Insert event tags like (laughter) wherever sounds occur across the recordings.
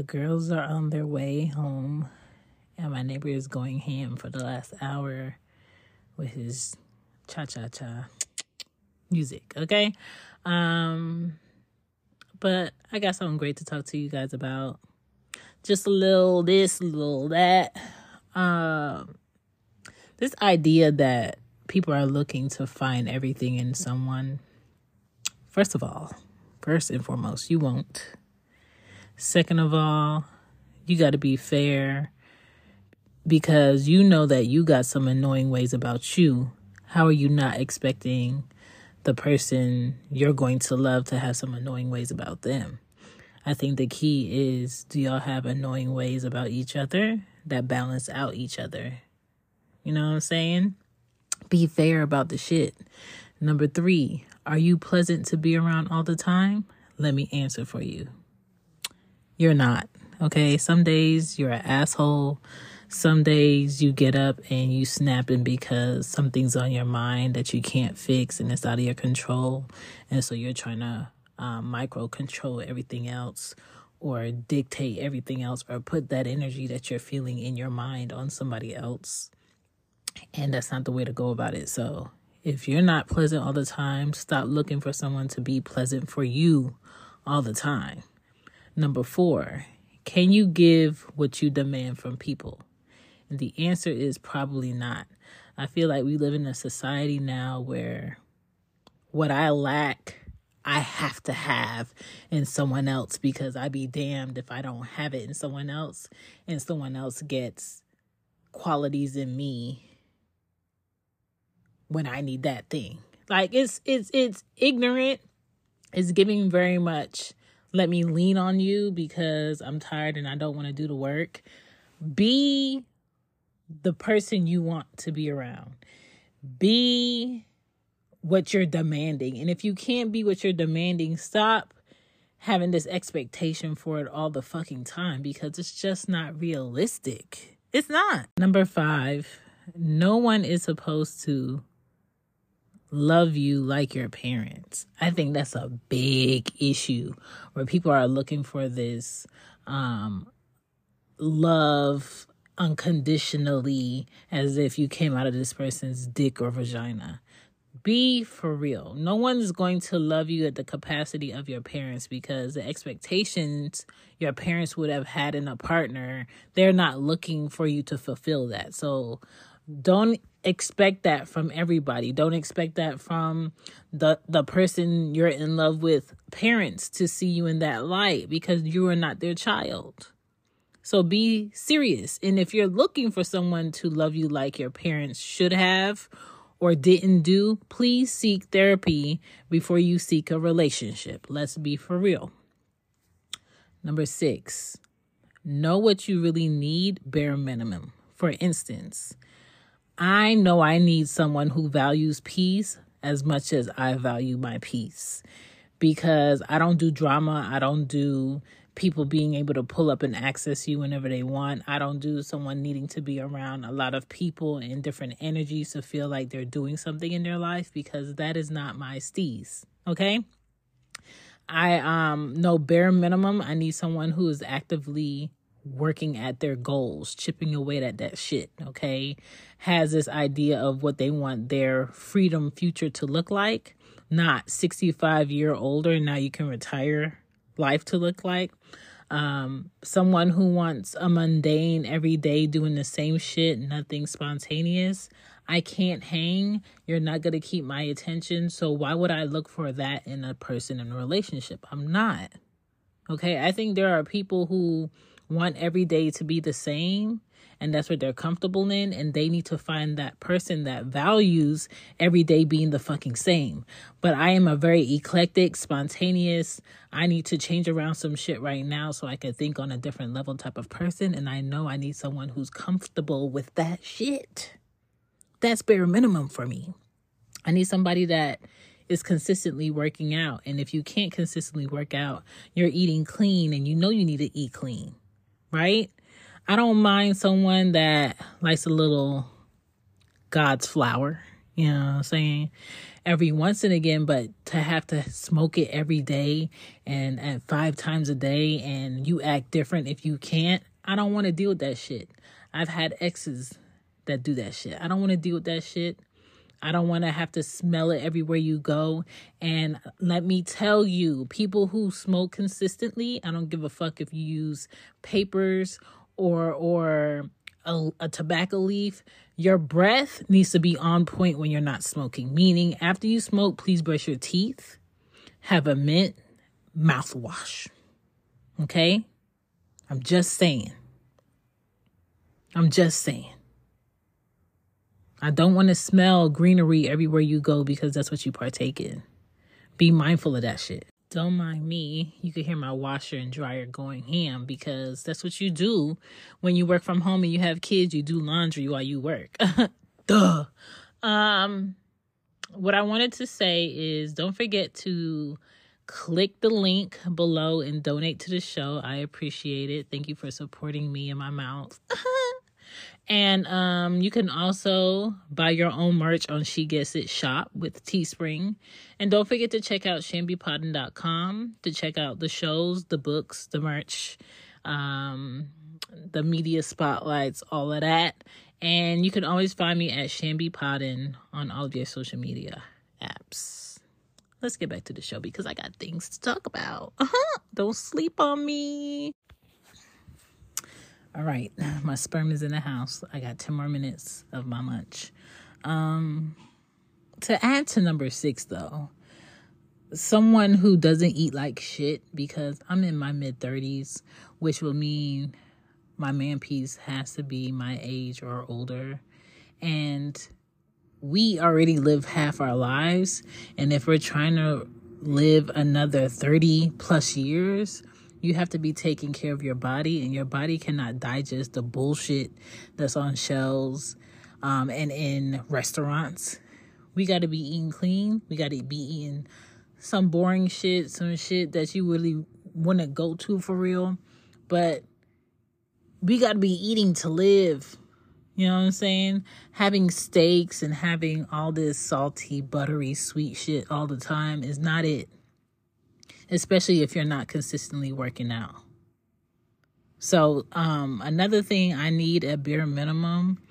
The girls are on their way home, and my neighbor is going ham for the last hour with his cha cha cha music. Okay. Um, but I got something great to talk to you guys about. Just a little this, a little that. Um, this idea that people are looking to find everything in someone. First of all, first and foremost, you won't. Second of all, you got to be fair because you know that you got some annoying ways about you. How are you not expecting the person you're going to love to have some annoying ways about them? I think the key is do y'all have annoying ways about each other that balance out each other? You know what I'm saying? Be fair about the shit. Number three, are you pleasant to be around all the time? Let me answer for you you're not. Okay. Some days you're an asshole. Some days you get up and you snap snapping because something's on your mind that you can't fix and it's out of your control. And so you're trying to um, micro control everything else or dictate everything else or put that energy that you're feeling in your mind on somebody else. And that's not the way to go about it. So if you're not pleasant all the time, stop looking for someone to be pleasant for you all the time. Number four, can you give what you demand from people? And the answer is probably not. I feel like we live in a society now where what I lack, I have to have in someone else because I'd be damned if I don't have it in someone else and someone else gets qualities in me when I need that thing. Like it's it's it's ignorant. It's giving very much let me lean on you because I'm tired and I don't want to do the work. Be the person you want to be around. Be what you're demanding. And if you can't be what you're demanding, stop having this expectation for it all the fucking time because it's just not realistic. It's not. Number five, no one is supposed to love you like your parents. I think that's a big issue where people are looking for this um, love unconditionally as if you came out of this person's dick or vagina. Be for real. No one's going to love you at the capacity of your parents because the expectations your parents would have had in a partner, they're not looking for you to fulfill that. So don't expect that from everybody. Don't expect that from the the person you're in love with parents to see you in that light because you are not their child. So be serious. And if you're looking for someone to love you like your parents should have or didn't do, please seek therapy before you seek a relationship. Let's be for real. Number 6. Know what you really need bare minimum. For instance, I know I need someone who values peace as much as I value my peace because I don't do drama. I don't do people being able to pull up and access you whenever they want. I don't do someone needing to be around a lot of people and different energies to feel like they're doing something in their life because that is not my steez. Okay? I um know bare minimum I need someone who is actively working at their goals, chipping away at that shit, okay? Has this idea of what they want their freedom future to look like, not 65 year older, now you can retire life to look like. Um, someone who wants a mundane every day doing the same shit, nothing spontaneous. I can't hang. You're not going to keep my attention. So why would I look for that in a person in a relationship? I'm not. Okay. I think there are people who want every day to be the same and that's what they're comfortable in and they need to find that person that values every day being the fucking same. But i am a very eclectic spontaneous i need to change around some shit right now so i can think on a different level type of person and i know i need someone who's comfortable with that shit. That's bare minimum for me. I need somebody that is consistently working out and if you can't consistently work out you're eating clean and you know you need to eat clean right I don't mind someone that likes a little God's flower, you know what I'm saying? Every once and again, but to have to smoke it every day and at five times a day and you act different if you can't, I don't want to deal with that shit. I've had exes that do that shit. I don't want to deal with that shit. I don't want to have to smell it everywhere you go. And let me tell you, people who smoke consistently, I don't give a fuck if you use papers or or a, a, tobacco leaf, your breath needs to be on point when you're not smoking. Meaning, after you smoke, please brush your teeth, have a mint mouthwash. Okay? I'm just saying. I'm just saying. I don't want to smell greenery everywhere you go because that's what you partake in. Be mindful of that shit don't mind me. You can hear my washer and dryer going ham because that's what you do when you work from home and you have kids. You do laundry while you work. (laughs) Duh. Um, what I wanted to say is don't forget to click the link below and donate to the show. I appreciate it. Thank you for supporting me and my mouth. (laughs) And um, you can also buy your own merch on She Gets It Shop with Teespring. And don't forget to check out shambypodden.com to check out the shows, the books, the merch, um, the media spotlights, all of that. And you can always find me at Shamby Podden on all of your social media apps. Let's get back to the show because I got things to talk about. (laughs) Don't sleep on me. All right, (sighs) my sperm is in the house. I got 10 more minutes of my lunch. Um, to add to number six, though, someone who doesn't eat like shit because I'm in my mid 30s, which will mean my man piece has to be my age or older. And we already live half our lives. And if we're trying to live another 30 plus years, you have to be taking care of your body, and your body cannot digest the bullshit that's on shelves um, and in restaurants. We got to be eating clean. We got to be eating some boring shit, some shit that you really want to go to for real. But we got to be eating to live. You know what I'm saying? Having steaks and having all this salty, buttery, sweet shit all the time is not it especially if you're not consistently working out. So, um, another thing I need at bare minimum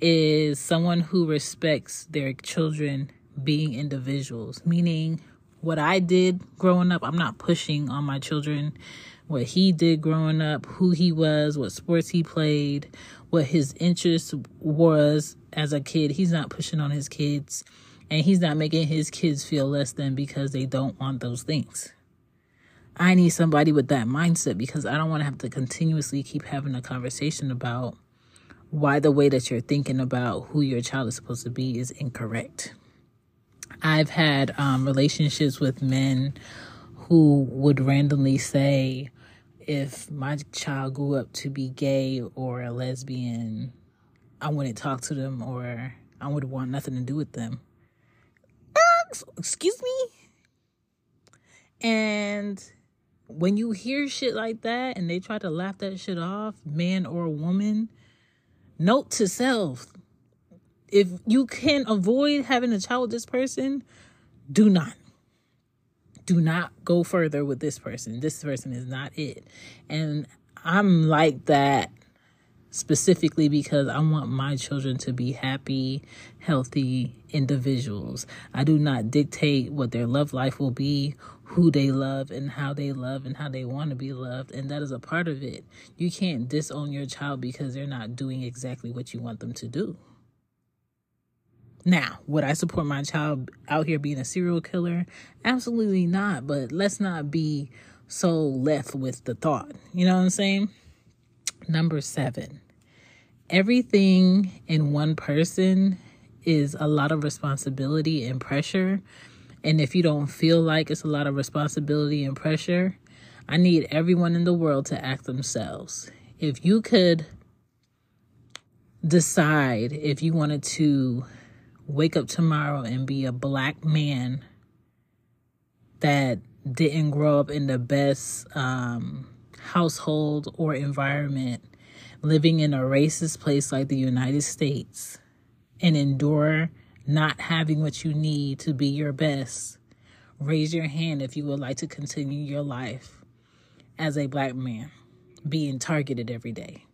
is someone who respects their children being individuals, meaning what I did growing up, I'm not pushing on my children. What he did growing up, who he was, what sports he played, what his interest was as a kid, he's not pushing on his kids and he's not making his kids feel less than because they don't want those things. I need somebody with that mindset because I don't want to have to continuously keep having a conversation about why the way that you're thinking about who your child is supposed to be is incorrect. I've had um, relationships with men who would randomly say, if my child grew up to be gay or a lesbian, I wouldn't talk to them or I would want nothing to do with them excuse me? And when you hear shit like that and they try to laugh that shit off, man or woman, note to self if you can avoid having a child with this person, do not. Do not go further with this person. This person is not it. And I'm like that specifically because I want my children to be happy, healthy individuals. I do not dictate what their love life will be, who they love, and how they love, and how they want to be loved. And that is a part of it. You can't disown your child because they're not doing exactly what you want them to do. Now, would I support my child out here being a serial killer? Absolutely not. But let's not be so left with the thought. You know what I'm saying? Number seven, everything in one person is a lot of responsibility and pressure. And if you don't feel like it's a lot of responsibility and pressure, I need everyone in the world to act themselves. If you could decide if you wanted to wake up tomorrow and be a black man that didn't grow up in the best um, household or environment, living in a racist place like the United States, and endure not having what you need to be your best, raise your hand if you would like to continue your life as a black man being targeted every day.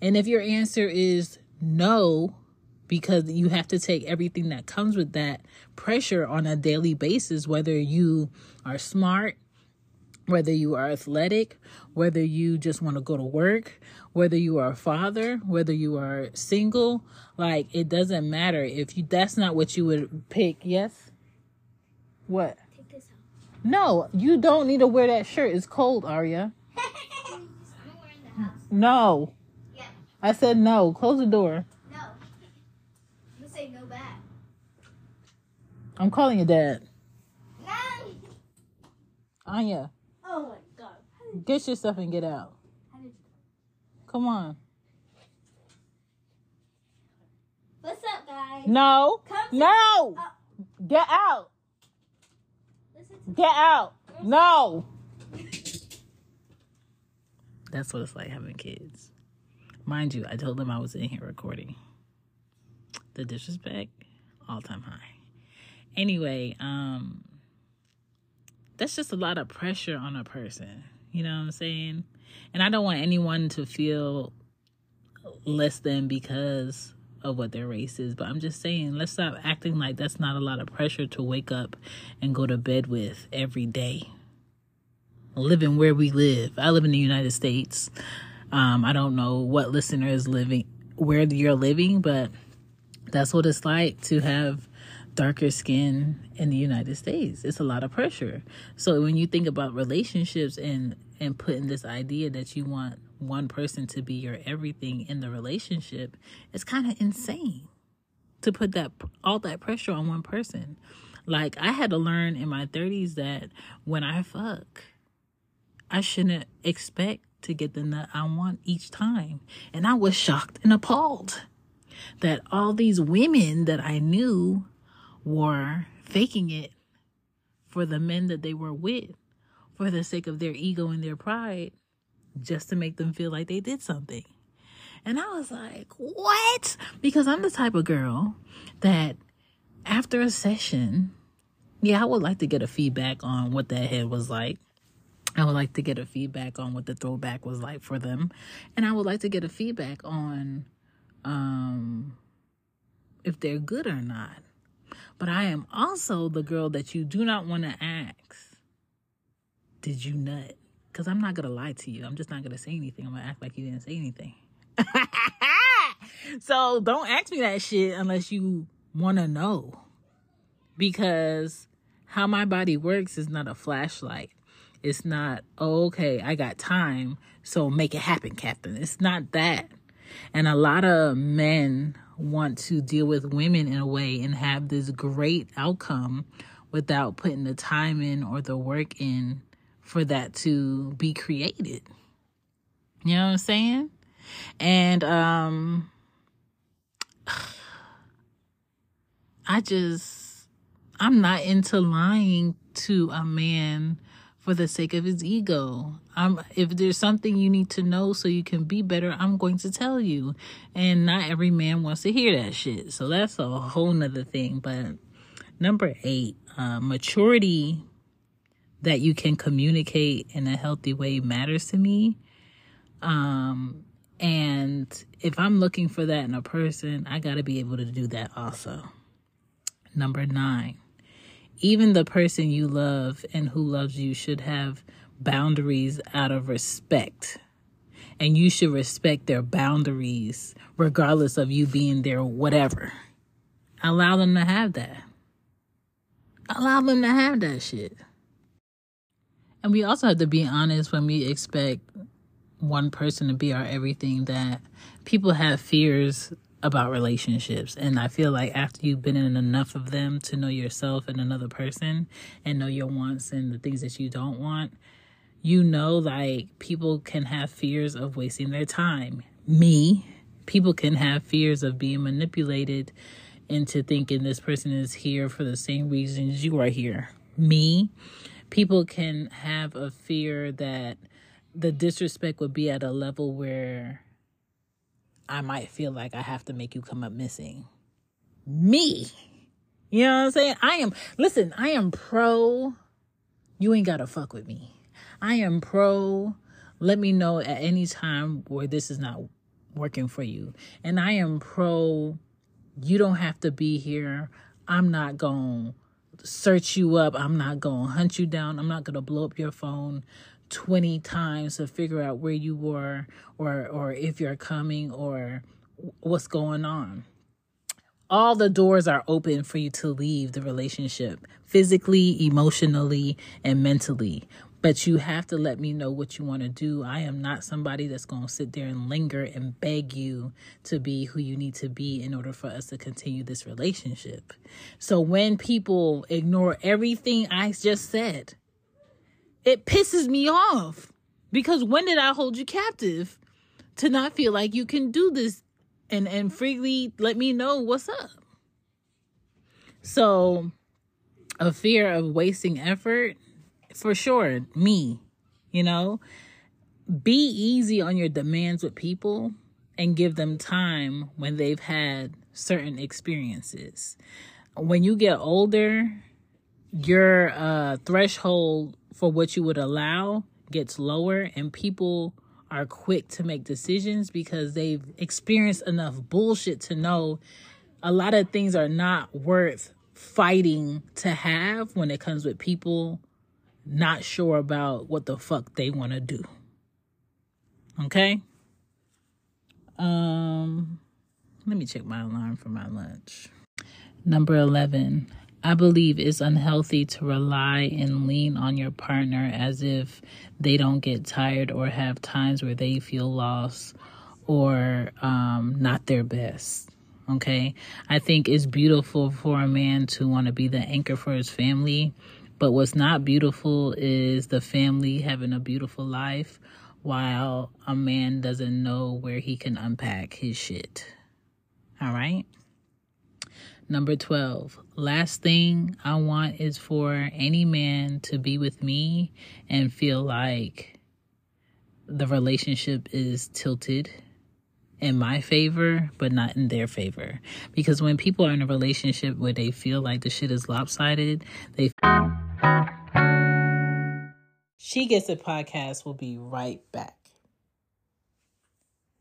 And if your answer is no, because you have to take everything that comes with that pressure on a daily basis, whether you are smart, whether you are athletic, whether you just want to go to work, whether you are a father, whether you are single, like it doesn't matter if you that's not what you would pick. Yes? What? No, you don't need to wear that shirt. It's cold, Arya. (laughs) no. Yeah. I said no. Close the door. No. I'm say no back. I'm calling your dad. No. Anya. Get your stuff and get out. How did you? Come on. What's up, guys? No. Come to- No. Uh, Get out. listen to Get out. No. That's what it's like having kids. Mind you, I told them I was in here recording. The disrespect, all time high. Anyway, um, that's just a lot of pressure on a person. You know what I'm saying? And I don't want anyone to feel less than because of what their race is. But I'm just saying, let's stop acting like that's not a lot of pressure to wake up and go to bed with every day. Living where we live. I live in the United States. Um, I don't know what listener is living where you're living, but that's what it's like to have darker skin in the United States. It's a lot of pressure. So when you think about relationships and and putting this idea that you want one person to be your everything in the relationship, it's kind of insane to put that all that pressure on one person. Like I had to learn in my 30s that when I fuck, I shouldn't expect to get the nut I want each time. And I was shocked and appalled that all these women that I knew were faking it for the men that they were with for the sake of their ego and their pride just to make them feel like they did something. And I was like, what? Because I'm the type of girl that after a session, yeah, I would like to get a feedback on what that head was like. I would like to get a feedback on what the throwback was like for them. And I would like to get a feedback on um if they're good or not. But I am also the girl that you do not want to ask, did you nut? Because I'm not going to lie to you. I'm just not going to say anything. I'm going to act like you didn't say anything. (laughs) so don't ask me that shit unless you want to know. Because how my body works is not a flashlight. It's not, oh, okay, I got time, so make it happen, Captain. It's not that. And a lot of men want to deal with women in a way and have this great outcome without putting the time in or the work in for that to be created. You know what I'm saying? And um (sighs) I just I'm not into lying to a man for the sake of his ego. I'm if there's something you need to know so you can be better, I'm going to tell you. And not every man wants to hear that shit. So that's a whole nother thing. But number eight, uh, maturity that you can communicate in a healthy way matters to me. Um and if I'm looking for that in a person, I got to be able to do that also. Number nine, even the person you love and who loves you should have boundaries out of respect. And you should respect their boundaries regardless of you being there, whatever. Allow them to have that. Allow them to have that shit. And we also have to be honest when we expect one person to be our everything that people have fears about relationships. And I feel like after you've been in enough of them to know yourself and another person and know your wants and the things that you don't want, you know, like people can have fears of wasting their time. Me, people can have fears of being manipulated into thinking this person is here for the same reasons you are here. Me, people can have a fear that the disrespect would be at a level where I might feel like I have to make you come up missing. Me. You know what I'm saying? I am, listen, I am pro, you ain't gotta fuck with me. I am pro, let me know at any time where this is not working for you. And I am pro, you don't have to be here. I'm not to search you up. I'm not to hunt you down. I'm not to blow up your phone 20 times to figure out where you were or or if you're coming or what's going on. All the doors are open for you to leave the relationship physically, emotionally, and mentally. But you have to let me know what you want to do. I am not somebody that's going to sit there and linger and beg you to be who you need to be in order for us to continue this relationship. So when people ignore everything I just said, it pisses me off because when did I hold you captive to not feel like you can do this and and freely let me know what's up? So, a fear of wasting effort for sure, me, you know, be easy on your demands with people and give them time when they've had certain experiences. When you get older, your uh, threshold for what you would allow gets lower, and people are quick to make decisions because they've experienced enough bullshit to know a lot of things are not worth fighting to have when it comes with people not sure about what the fuck they want to do. Okay? Um let me check my alarm for my lunch. Number 11. I believe it's unhealthy to rely and lean on your partner as if they don't get tired or have times where they feel lost or um, not their best. Okay. I think it's beautiful for a man to want to be the anchor for his family. But what's not beautiful is the family having a beautiful life while a man doesn't know where he can unpack his shit. All right. Number 12. Last thing I want is for any man to be with me and feel like the relationship is tilted in my favor, but not in their favor. Because when people are in a relationship where they feel like the shit is lopsided, they. She Gets It podcast will be right back.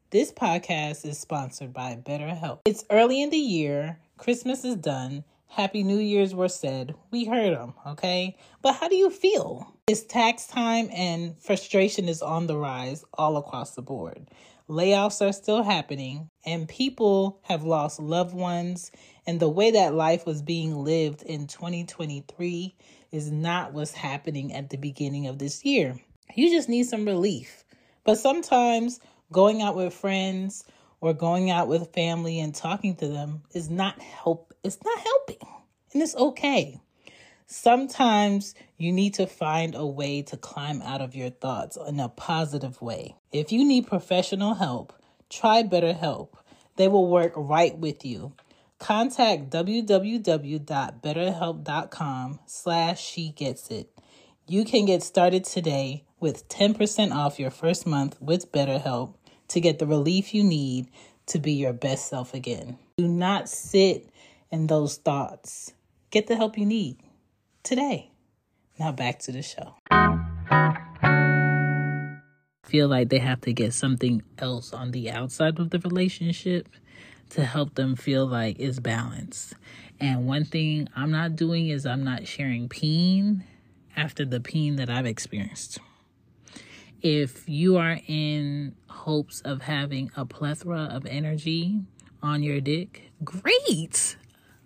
This podcast is sponsored by BetterHelp. It's early in the year Christmas is done. Happy New Year's were said. We heard them, okay? But how do you feel? It's tax time and frustration is on the rise all across the board. Layoffs are still happening, and people have lost loved ones, and the way that life was being lived in 2023 is not what's happening at the beginning of this year. You just need some relief. But sometimes going out with friends, or going out with family and talking to them is not help it's not helping and it's okay. Sometimes you need to find a way to climb out of your thoughts in a positive way. If you need professional help try betterhelp. They will work right with you. Contact www.betterhelp.com slash she gets it. You can get started today with 10% off your first month with betterhelp to get the relief you need to be your best self again. Do not sit in those thoughts. Get the help you need today. Now back to the show. Feel like they have to get something else on the outside of the relationship to help them feel like it's balanced. And one thing I'm not doing is I'm not sharing pain after the pain that I've experienced. If you are in hopes of having a plethora of energy on your dick, great.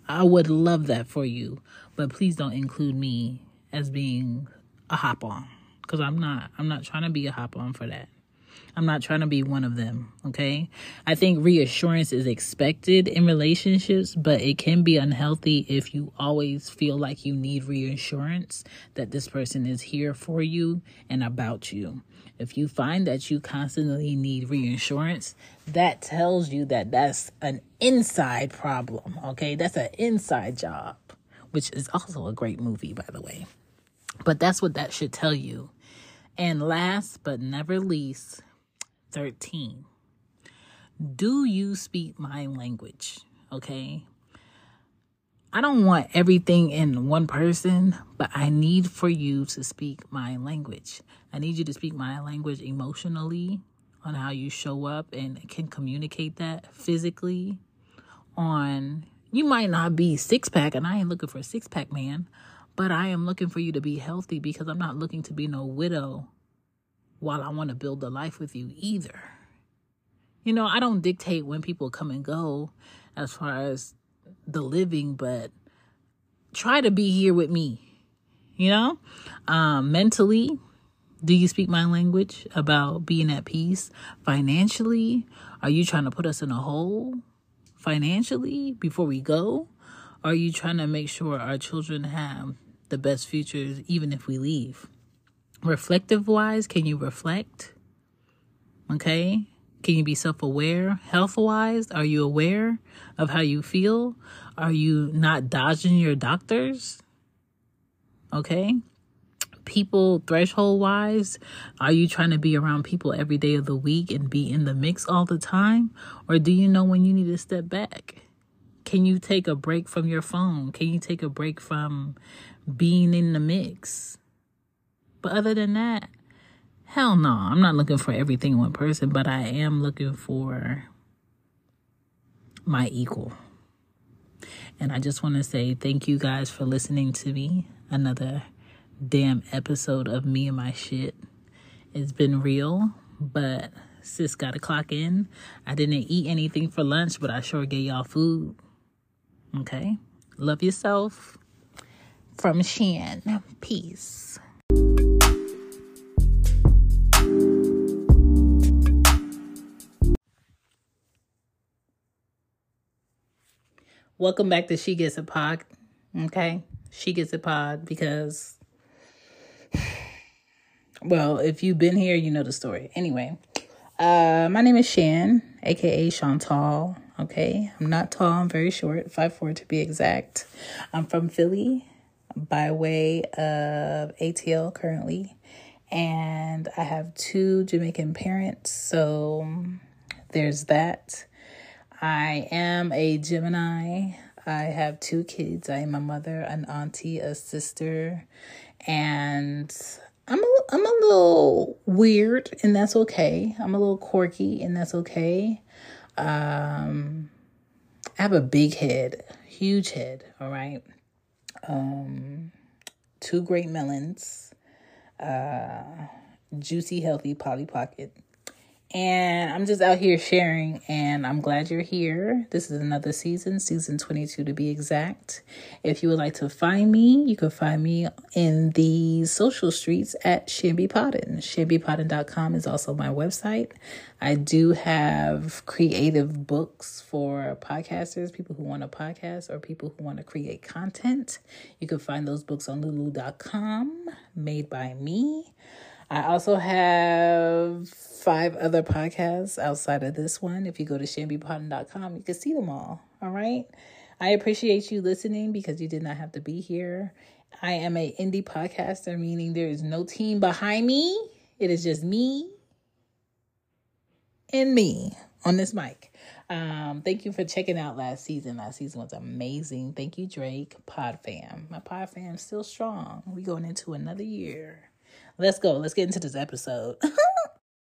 I would love that for you. But please don't include me as being a hop on because I'm not I'm not trying to be a hop on for that. I'm not trying to be one of them, okay? I think reassurance is expected in relationships, but it can be unhealthy if you always feel like you need reassurance that this person is here for you and about you. If you find that you constantly need reassurance, that tells you that that's an inside problem, okay? That's an inside job, which is also a great movie, by the way. But that's what that should tell you. And last but never least, 13. Do you speak my language? Okay. I don't want everything in one person, but I need for you to speak my language. I need you to speak my language emotionally on how you show up and can communicate that physically on you might not be six pack and I ain't looking for a six pack man, but I am looking for you to be healthy because I'm not looking to be no widow while I want to build a life with you either. You know, I don't dictate when people come and go as far as the living, but try to be here with me. You know, um, mentally, do you speak my language about being at peace? Financially, are you trying to put us in a hole financially before we go? Are you trying to make sure our children have the best futures even if we leave? Reflective wise, can you reflect? Okay. Can you be self aware? Health wise, are you aware of how you feel? Are you not dodging your doctors? Okay. People threshold wise, are you trying to be around people every day of the week and be in the mix all the time? Or do you know when you need to step back? Can you take a break from your phone? Can you take a break from being in the mix? But other than that, hell no. I'm not looking for everything in one person, but I am looking for my equal. And I just want to say thank you guys for listening to me. Another damn episode of me and my shit. It's been real, but sis got to clock in. I didn't eat anything for lunch, but I sure gave y'all food. Okay? Love yourself. From Shan. Peace. Welcome back to She Gets a Pod. Okay? She Gets a Pod because, well, if you've been here, you know the story. Anyway, uh, my name is Shan, aka Chantal. Okay, I'm not tall, I'm very short, five four to be exact. I'm from Philly by way of ATL currently, and I have two Jamaican parents, so there's that. I am a Gemini. I have two kids. I am a mother, an auntie, a sister, and I'm a, I'm a little weird, and that's okay. I'm a little quirky, and that's okay. Um, I have a big head, huge head. All right. Um, two great melons, uh, juicy, healthy Polly Pocket. And I'm just out here sharing, and I'm glad you're here. This is another season, season 22 to be exact. If you would like to find me, you can find me in the social streets at Shambi Podden. ShambiPodden.com is also my website. I do have creative books for podcasters, people who want to podcast, or people who want to create content. You can find those books on lulu.com, made by me. I also have five other podcasts outside of this one. If you go to shambipodden.com, you can see them all. All right. I appreciate you listening because you did not have to be here. I am a indie podcaster, meaning there is no team behind me. It is just me and me on this mic. Um, thank you for checking out last season. Last season was amazing. Thank you, Drake, Pod Fam. My Pod Fam still strong. We going into another year. Let's go. Let's get into this episode. (laughs)